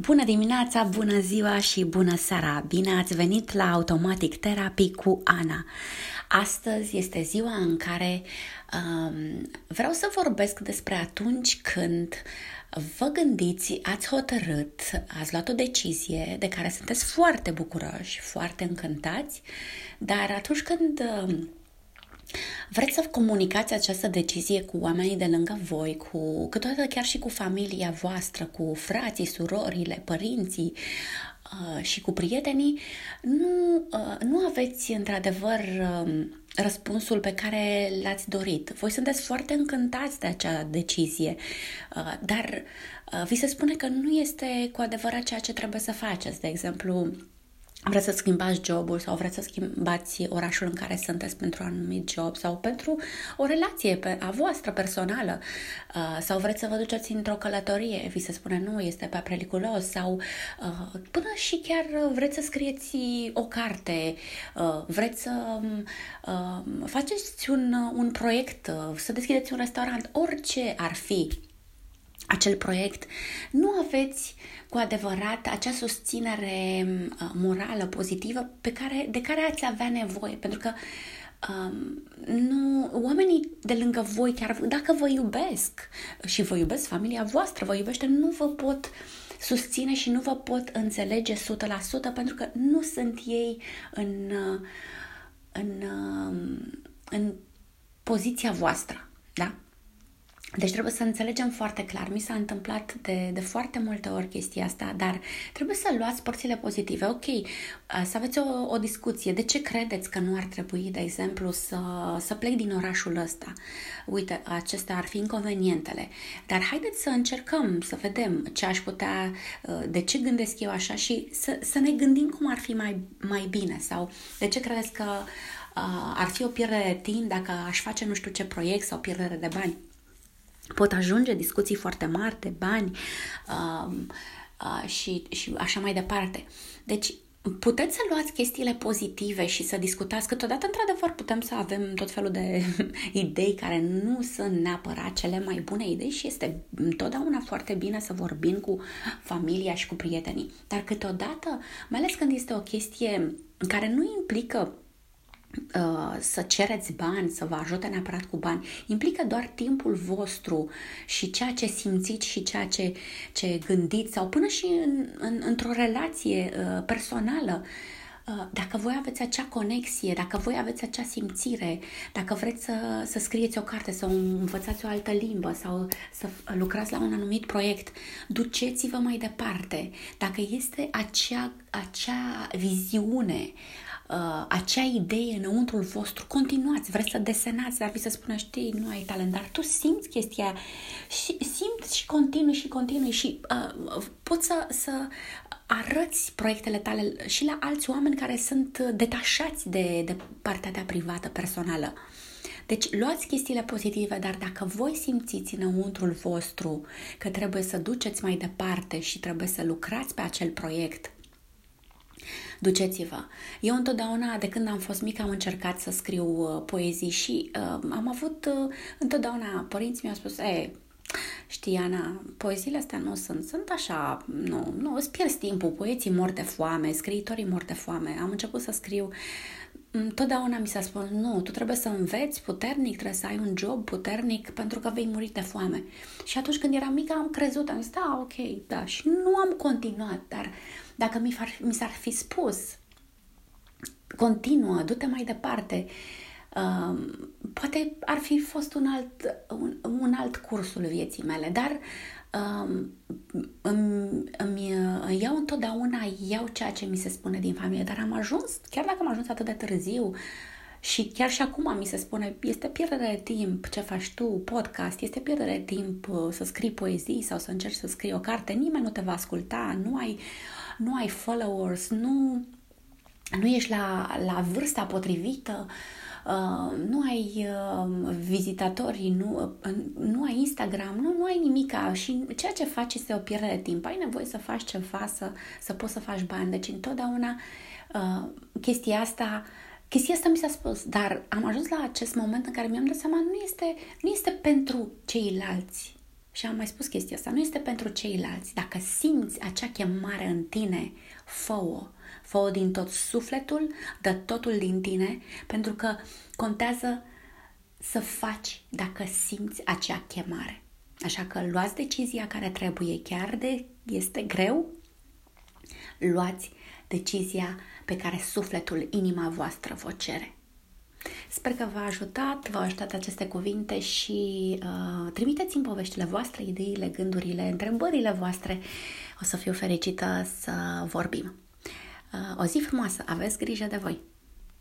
Bună dimineața, bună ziua și bună seara! Bine ați venit la Automatic Therapy cu Ana. Astăzi este ziua în care um, vreau să vorbesc despre atunci când vă gândiți, ați hotărât, ați luat o decizie de care sunteți foarte bucuroși, foarte încântați, dar atunci când um, Vreți să comunicați această decizie cu oamenii de lângă voi, cu câteodată chiar și cu familia voastră, cu frații, surorile, părinții uh, și cu prietenii, nu, uh, nu aveți într-adevăr uh, răspunsul pe care l-ați dorit. Voi sunteți foarte încântați de acea decizie, uh, dar uh, vi se spune că nu este cu adevărat ceea ce trebuie să faceți. De exemplu, vreți să schimbați jobul sau vreți să schimbați orașul în care sunteți pentru un anumit job sau pentru o relație pe, a voastră personală? Uh, sau vreți să vă duceți într-o călătorie, vi se spune nu, este pe periculos. Sau uh, până și chiar vreți să scrieți o carte, uh, vreți să uh, faceți un, un proiect, uh, să deschideți un restaurant, orice ar fi acel proiect, nu aveți cu adevărat acea susținere uh, morală, pozitivă pe care, de care ați avea nevoie. Pentru că um, nu, oamenii de lângă voi, chiar dacă vă iubesc și vă iubesc familia voastră, vă iubește, nu vă pot susține și nu vă pot înțelege 100% pentru că nu sunt ei în, uh, în, uh, în poziția voastră. Da? Deci trebuie să înțelegem foarte clar. Mi s-a întâmplat de, de foarte multe ori chestia asta, dar trebuie să luați părțile pozitive. Ok, să aveți o, o discuție. De ce credeți că nu ar trebui, de exemplu, să, să plec din orașul ăsta? Uite, acestea ar fi inconvenientele. Dar haideți să încercăm să vedem ce aș putea, de ce gândesc eu așa și să, să ne gândim cum ar fi mai, mai bine sau de ce credeți că uh, ar fi o pierdere de timp dacă aș face nu știu ce proiect sau pierdere de bani pot ajunge discuții foarte mari de bani uh, uh, și, și așa mai departe. Deci, puteți să luați chestiile pozitive și să discutați, câteodată, într-adevăr, putem să avem tot felul de idei care nu sunt neapărat cele mai bune idei și este întotdeauna foarte bine să vorbim cu familia și cu prietenii. Dar câteodată, mai ales când este o chestie care nu implică Uh, să cereți bani, să vă ajute neapărat cu bani, implică doar timpul vostru și ceea ce simțiți și ceea ce, ce gândiți sau până și în, în, într-o relație uh, personală. Uh, dacă voi aveți acea conexie, dacă voi aveți acea simțire, dacă vreți să, să scrieți o carte, să învățați o altă limbă sau să lucrați la un anumit proiect, duceți-vă mai departe. Dacă este acea, acea viziune, uh, acea idee înăuntrul vostru, continuați, vreți să desenați, dar vi se spune, știi, nu ai talent, dar tu simți chestia și simți și continui și continui și uh, poți să, să arăți proiectele tale și la alți oameni care sunt detașați de, de partea ta privată, personală. Deci luați chestiile pozitive, dar dacă voi simțiți înăuntrul vostru că trebuie să duceți mai departe și trebuie să lucrați pe acel proiect, duceți-vă. Eu întotdeauna, de când am fost mică, am încercat să scriu uh, poezii și uh, am avut uh, întotdeauna, părinții mi-au spus, e, Știi, Ana, poeziile astea nu sunt, sunt așa, nu, nu, îți pierzi timpul, poeții mor de foame, scriitorii mor de foame. Am început să scriu, totdeauna mi s-a spus, nu, tu trebuie să înveți puternic, trebuie să ai un job puternic pentru că vei muri de foame. Și atunci când eram mică am crezut, am zis, da, ok, da, și nu am continuat, dar uh, dacă mi, far, mi s-ar fi spus, continuă, du-te mai departe, uh, poate ar fi fost un alt, un, un alt cursul vieții mele, dar uh, îmi, îmi iau întotdeauna, iau ceea ce mi se spune din familie, dar am ajuns, chiar dacă am ajuns atât de târziu, și chiar și acum mi se spune, este pierdere de timp ce faci tu, podcast, este pierdere de timp uh, să scrii poezii sau să încerci să scrii o carte, nimeni nu te va asculta, nu ai nu ai followers, nu, nu ești la, la vârsta potrivită, uh, nu ai uh, vizitatori, nu, uh, nu ai Instagram, nu, nu ai nimica și ceea ce faci este o pierdere de timp. Ai nevoie să faci ceva, să, să poți să faci bani. Deci întotdeauna uh, chestia asta Chestia asta mi s-a spus, dar am ajuns la acest moment în care mi-am dat seama nu este, nu este pentru ceilalți, și am mai spus chestia asta, nu este pentru ceilalți. Dacă simți acea chemare în tine, fă-o. Fă-o din tot sufletul, dă totul din tine, pentru că contează să faci dacă simți acea chemare. Așa că luați decizia care trebuie, chiar de este greu, luați decizia pe care sufletul, inima voastră vă cere. Sper că v-a ajutat, v-au ajutat aceste cuvinte și uh, trimiteți-mi poveștile voastre, ideile, gândurile, întrebările voastre. O să fiu fericită să vorbim. Uh, o zi frumoasă, aveți grijă de voi!